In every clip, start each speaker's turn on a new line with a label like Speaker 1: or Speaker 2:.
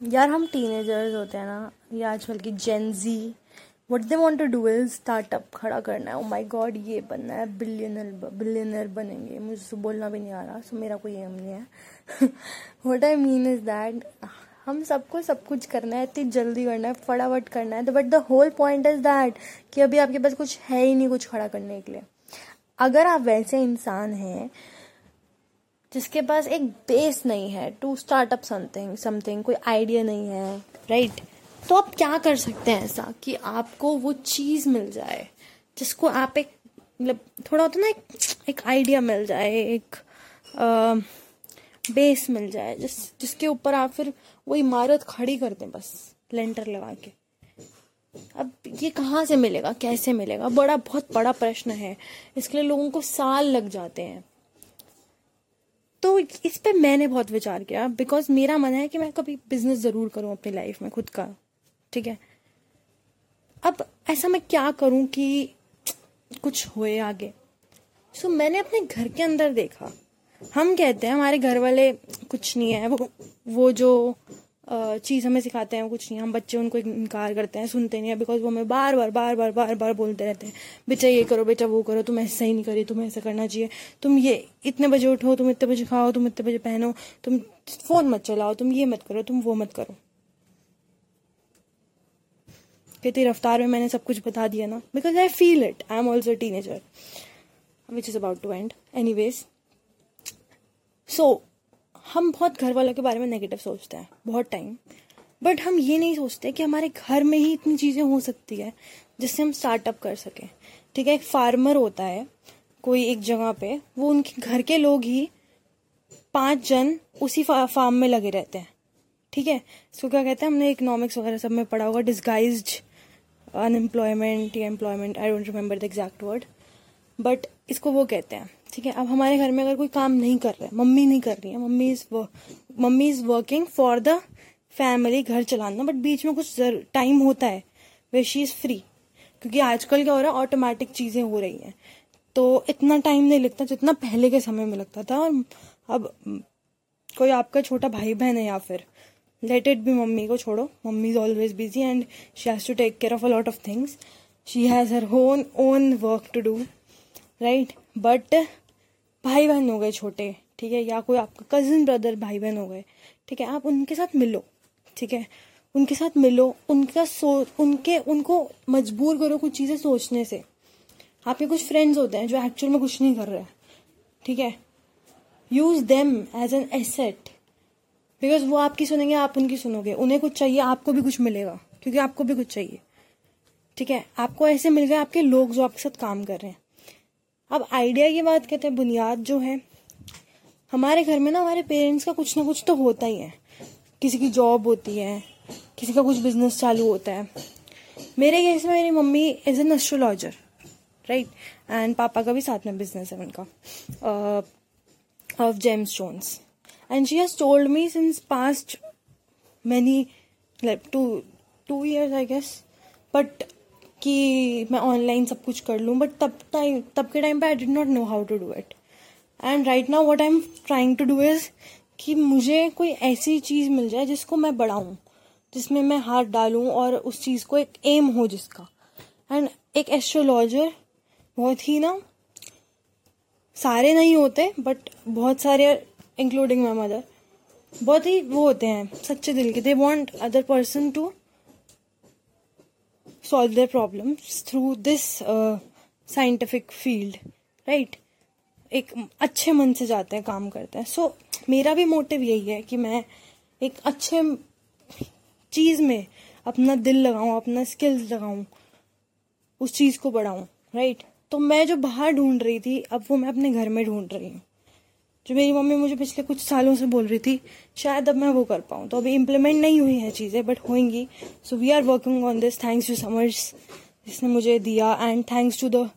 Speaker 1: यार, हम टीनेजर्स होते हैं ना, ये आजकल की Gen Z what they want to do is startup खड़ा करना है। ओ माई गॉड ये बनना है बिलियनर बिलियनर बनेंगे। मुझे तो बोलना भी नहीं आ रहा सो मेरा कोई एम नहीं है। What I mean is that हम सबको सब कुछ करना है, इतनी जल्दी करना है, फटाफट करना है but the whole point is that कि अभी आपके पास कुछ है ही नहीं कुछ खड़ा करने के लिए। अगर आप वैसे इंसान हैं जिसके पास एक बेस नहीं है टू स्टार्टअप समथिंग समथिंग कोई आइडिया नहीं है राइट right? तो आप क्या कर सकते हैं ऐसा कि आपको वो चीज़ मिल जाए जिसको आप एक मतलब थोड़ा होता ना एक, एक आइडिया मिल जाए एक आ, बेस मिल जाए जिस जिसके ऊपर आप फिर वो इमारत खड़ी कर दें बस लेंटर लगा के। अब ये कहाँ से मिलेगा कैसे मिलेगा? बड़ा बहुत बड़ा प्रश्न है। इसके लिए लोगों को साल लग जाते हैं। इस पर मैंने बहुत विचार किया बिकॉज़ मेरा मन है कि मैं कभी बिज़नेस ज़रूर करूँ अपनी लाइफ में खुद का ठीक है? अब ऐसा मैं क्या करूँ कि कुछ होए आगे? सो so, मैंने अपने घर के अंदर देखा। हम कहते हैं हमारे घर वाले कुछ नहीं है वो वो जो चीज़ हमें सिखाते हैं, कुछ नहीं, हम बच्चे उनको इनकार करते हैं, सुनते नहीं है बिकॉज़ वो हमें बार बार बार बार बार बार बोलते रहते हैं, बेटा ये करो, बेटा वो करो, तुम ऐसा ही नहीं करी तुम्हें ऐसा करना चाहिए, तुम ये, इतने बजे उठो, तुम इतने बजे खाओ, तुम इतने बजे पहनो, तुम फ़ोन मत चलाओ, तुम ये मत करो, तुम वो मत करो। कहती, रफ्तार में मैंने सब कुछ बता दिया ना because I feel it I am also teenager which is about to end anyways so हम बहुत घर वालों के बारे में नेगेटिव सोचते हैं, बहुत टाइम बट हम ये नहीं सोचते कि हमारे घर में ही इतनी चीज़ें हो सकती है जिससे हम स्टार्टअप कर सकें। ठीक है, एक फार्मर होता है, कोई एक जगह पे, वो उनके घर के लोग ही पाँच जन उसी फार्म में लगे रहते हैं। ठीक है, इसको क्या कहते हैं? हमने इकोनॉमिक्स वगैरह सब में पढ़ा होगा डिस्गाइज्ड अनएम्प्लॉयमेंट या employment I don't remember the exact word but इसको वो कहते हैं। ठीक है? अब हमारे घर में अगर कोई काम नहीं कर रहा है, मम्मी नहीं कर रही है, mummy is mummy is working for the family घर चलाना बट बीच में कुछ टाइम होता है वे शी इज़ फ्री क्योंकि आजकल क्या हो रहा है ऑटोमेटिक चीज़ें हो रही हैं। तो इतना टाइम नहीं लगता जितना पहले के समय में लगता था, और अब कोई आपका छोटा भाई बहन है या फिर लेट इट भी मम्मी को छोड़ो। Mummy is always busy and she has to take care of a lot of things she has her own own work to do right but भाई बहन हो गए छोटे, ठीक है, या कोई आपका कजिन ब्रदर भाई बहन हो गए, ठीक है, आप उनके साथ मिलो, ठीक है, उनके साथ मिलो, उनका सो, उनके, उनको मजबूर करो कुछ चीज़ें सोचने से। आपके कुछ फ्रेंड्स होते हैं जो एक्चुअल में कुछ नहीं कर रहे, ठीक है? Use them as an asset because वो आपकी सुनेंगे, आप उनकी सुनोगे। उन्हें कुछ चाहिए, आपको भी कुछ मिलेगा, क्योंकि आपको भी कुछ चाहिए, ठीक है? आपको ऐसे मिल गए, आपके लोग जो आपके साथ काम कर रहे हैं। अब आइडिया की बात कहते हैं, बुनियाद जो है, हमारे घर में ना हमारे पेरेंट्स का कुछ ना कुछ तो होता ही है। किसी की जॉब होती है, किसी का कुछ बिज़नेस चालू होता है। मेरे केस में मेरी mummy is an astrologer right and papa का भी साथ में बिज़नेस है उनका of gem stones and she has told me since past many like two two years I guess but कि मैं ऑनलाइन सब कुछ कर लूँ बट तब टाइम तब के टाइम पे I did not know how to do it and right now what I am trying to do is कि मुझे कोई ऐसी चीज़ मिल जाए जिसको मैं बढ़ाऊँ, जिसमें मैं हाथ डालूँ और उस चीज़ को एक एम हो जिसका। एंड एक एस्ट्रोलॉजर बहुत ही ना, सारे नहीं होते बट बहुत सारे इंक्लूडिंग माई मदर बहुत ही वो होते हैं, सच्चे दिल के। They want other person to solve their problems through this uh, scientific field right? एक अच्छे मन से जाते हैं काम करते हैं। सो so, मेरा भी मोटिव यही है कि मैं एक अच्छे चीज़ में अपना दिल लगाऊँ अपना स्किल्स लगाऊँ उस चीज़ को बढ़ाऊं राइट तो मैं जो बाहर ढूंढ रही थी अब वो मैं अपने घर में ढूंढ रही हूँ। जो मेरी मम्मी मुझे पिछले कुछ सालों से बोल रही थी, शायद अब मैं वो कर पाऊँ। तो अभी इम्प्लीमेंट नहीं हुई हैं चीज़ें बट होंगी। So we are working on this thanks to summers जिसने मुझे दिया and thanks to the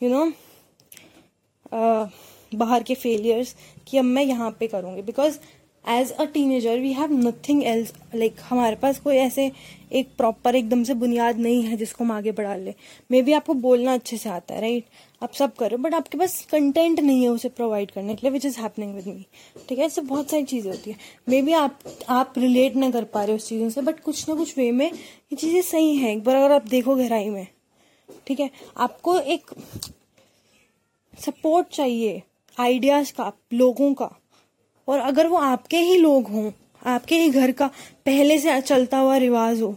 Speaker 1: you know बाहर के फेलियर्स कि अब मैं यहाँ पे करूँगी। Because as a teenager we have nothing else like हमारे पास कोई ऐसे एक प्रॉपर एकदम से बुनियाद नहीं है जिसको हम आगे बढ़ा ले। मे बी आपको बोलना अच्छे से आता है राइट आप सब कर रहे हो बट आपके पास कंटेंट नहीं है उसे प्रोवाइड करने के लिए which is happening with me ठीक है? ऐसे बहुत सारी चीज़ें होती है। मे बी आप आप रिलेट ना कर पा रहे हो उस चीज़ों से बट कुछ ना कुछ वे में ये चीज़ें सही हैं। एक बार अगर आप देखो गहराई में, ठीक है? आपको एक सपोर्ट चाहिए आइडियाज़ का, लोगों का। और अगर वो आपके ही लोग हों, आपके ही घर का पहले से चलता हुआ रिवाज हो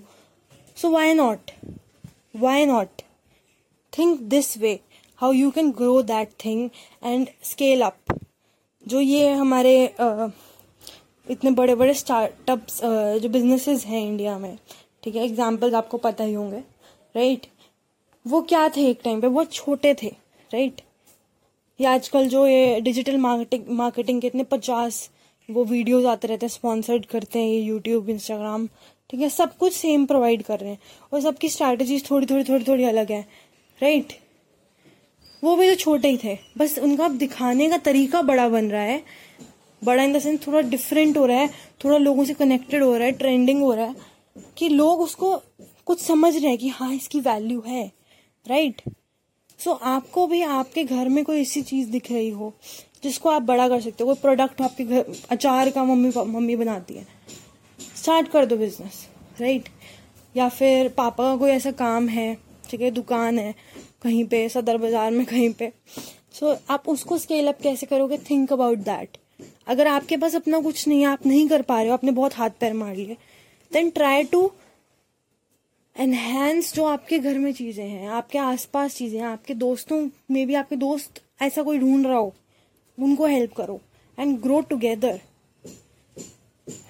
Speaker 1: so why not why not think this way how you can grow that thing and scale up जो ये हमारे uh, इतने बड़े बड़े स्टार्टअप्स uh, जो बिजनेसेस हैं इंडिया में ठीक है? एग्जाम्पल्स आपको पता ही होंगे राइट right? वो क्या थे एक टाइम पे? बहुत छोटे थे राइट ये आजकल जो ये डिजिटल मार्केटिंग मार्केटिंग के इतने पचास वो वीडियोस आते रहते हैं स्पॉन्सर्ड करते हैं ये यूट्यूब इंस्टाग्राम ठीक है? सब कुछ सेम प्रोवाइड कर रहे हैं। और सबकी स्ट्रैटेजीज थोड़ी थोड़ी थोड़ी थोड़ी अलग है राइट वो भी तो छोटे ही थे। बस उनका दिखाने का तरीका बड़ा बन रहा है। बड़ा इन द सेंस थोड़ा डिफरेंट हो रहा है थोड़ा लोगों से कनेक्टेड हो रहा है ट्रेंडिंग हो रहा है कि लोग उसको कुछ समझ रहे हैं कि हाँ इसकी वैल्यू है राइट सो so, आपको भी आपके घर में कोई ऐसी चीज़ दिख रही हो जिसको आप बड़ा कर सकते हो। कोई प्रोडक्ट आपके घर अचार का मम्मी मम्मी बनाती है। स्टार्ट कर दो बिज़नेस राइट या फिर पापा का कोई ऐसा काम है ठीक है दुकान है कहीं पे सदर बाज़ार में कहीं पे। सो so, आप उसको स्केल अप कैसे करोगे? थिंक अबाउट दैट अगर आपके पास अपना कुछ नहीं है आप नहीं कर पा रहे हो आपने बहुत हाथ पैर मार लिए देन ट्राई टू एनहेंस जो आपके घर में चीज़ें हैं आपके आसपास चीज़ें हैं आपके दोस्तों में भी आपके दोस्त ऐसा कोई ढूंढ रहा हो उनको हेल्प करो and grow together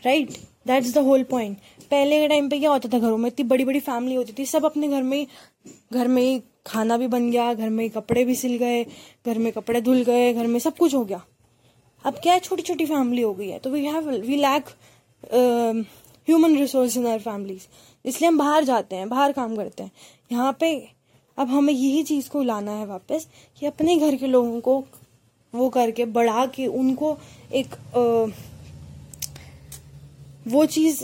Speaker 1: right that's the whole point पहले के टाइम पे क्या होता था घरों में? इतनी बड़ी बड़ी फैमिली होती थी सब अपने घर में घर में खाना भी बन गया घर में कपड़े भी सिल गए घर में कपड़े धुल गए घर में सब कुछ हो गया। अब क्या है छोटी छोटी फैमिली हो गई है तो we have we lack human resource in our families इसलिए हम बाहर जाते हैं बाहर काम करते हैं। यहाँ पे अब हमें यही चीज़ को लाना है वापस कि अपने घर के लोगों को वो करके बढ़ा के उनको एक आ, वो चीज़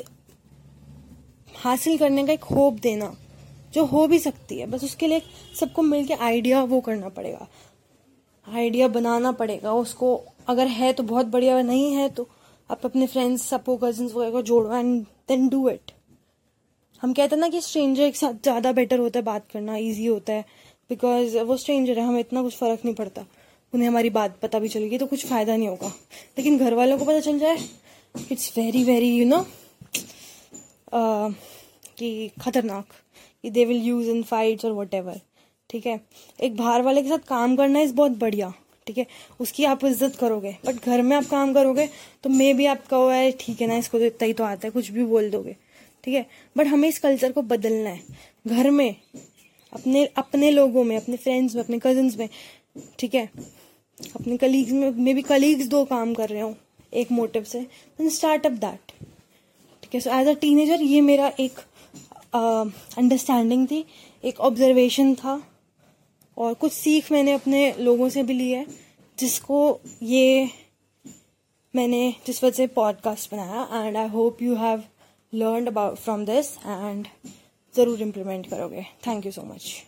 Speaker 1: हासिल करने का एक होप देना। जो हो भी सकती है। बस उसके लिए सबको मिलके आइडिया वो करना पड़ेगा। आइडिया बनाना पड़ेगा। उसको अगर है तो बहुत बढ़िया नहीं है तो आप अपने फ्रेंड्स सबको कजिन वगैरह को जोड़ो एंड देन डू इट हम कहते हैं ना कि स्ट्रेंजर के साथ ज़्यादा बेटर होता है बात करना ईजी होता है। बिकॉज़ वो स्ट्रेंजर है, हमें इतना कुछ फ़र्क नहीं पड़ता। उन्हें हमारी बात पता भी चल गई तो कुछ फ़ायदा नहीं होगा। लेकिन घर वालों को पता चल जाए it's very very you know कि खतरनाक। They will use in fights और वट एवर ठीक है? एक बाहर वाले के साथ काम करना इज़ बहुत बढ़िया, ठीक है? उसकी आप इज़्ज़त करोगे बट घर में आप काम करोगे तो मे भी आप कहो है ठीक है ना, इसको तो इतना ही तो आता है, कुछ भी बोल दोगे। ठीक है? बट हमें इस कल्चर को बदलना है। घर में, अपने अपने लोगों में, अपने फ्रेंड्स में, अपने कजन्स में, ठीक है? अपने कलीग्स में मे भी कलीग्स दो काम कर रहे हो, एक मोटिव से देन स्टार्ट अप दैट ठीक है? सो एज अ टीनेजर ये मेरा एक अंडरस्टैंडिंग थी, एक ऑब्जर्वेशन था, और कुछ सीख मैंने अपने लोगों से भी ली है, जिसको ये मैंने, जिस वजह से पॉडकास्ट बनाया and I hope you have learn about from this and ज़रूर इम्प्लीमेंट करोगे. Thank you so much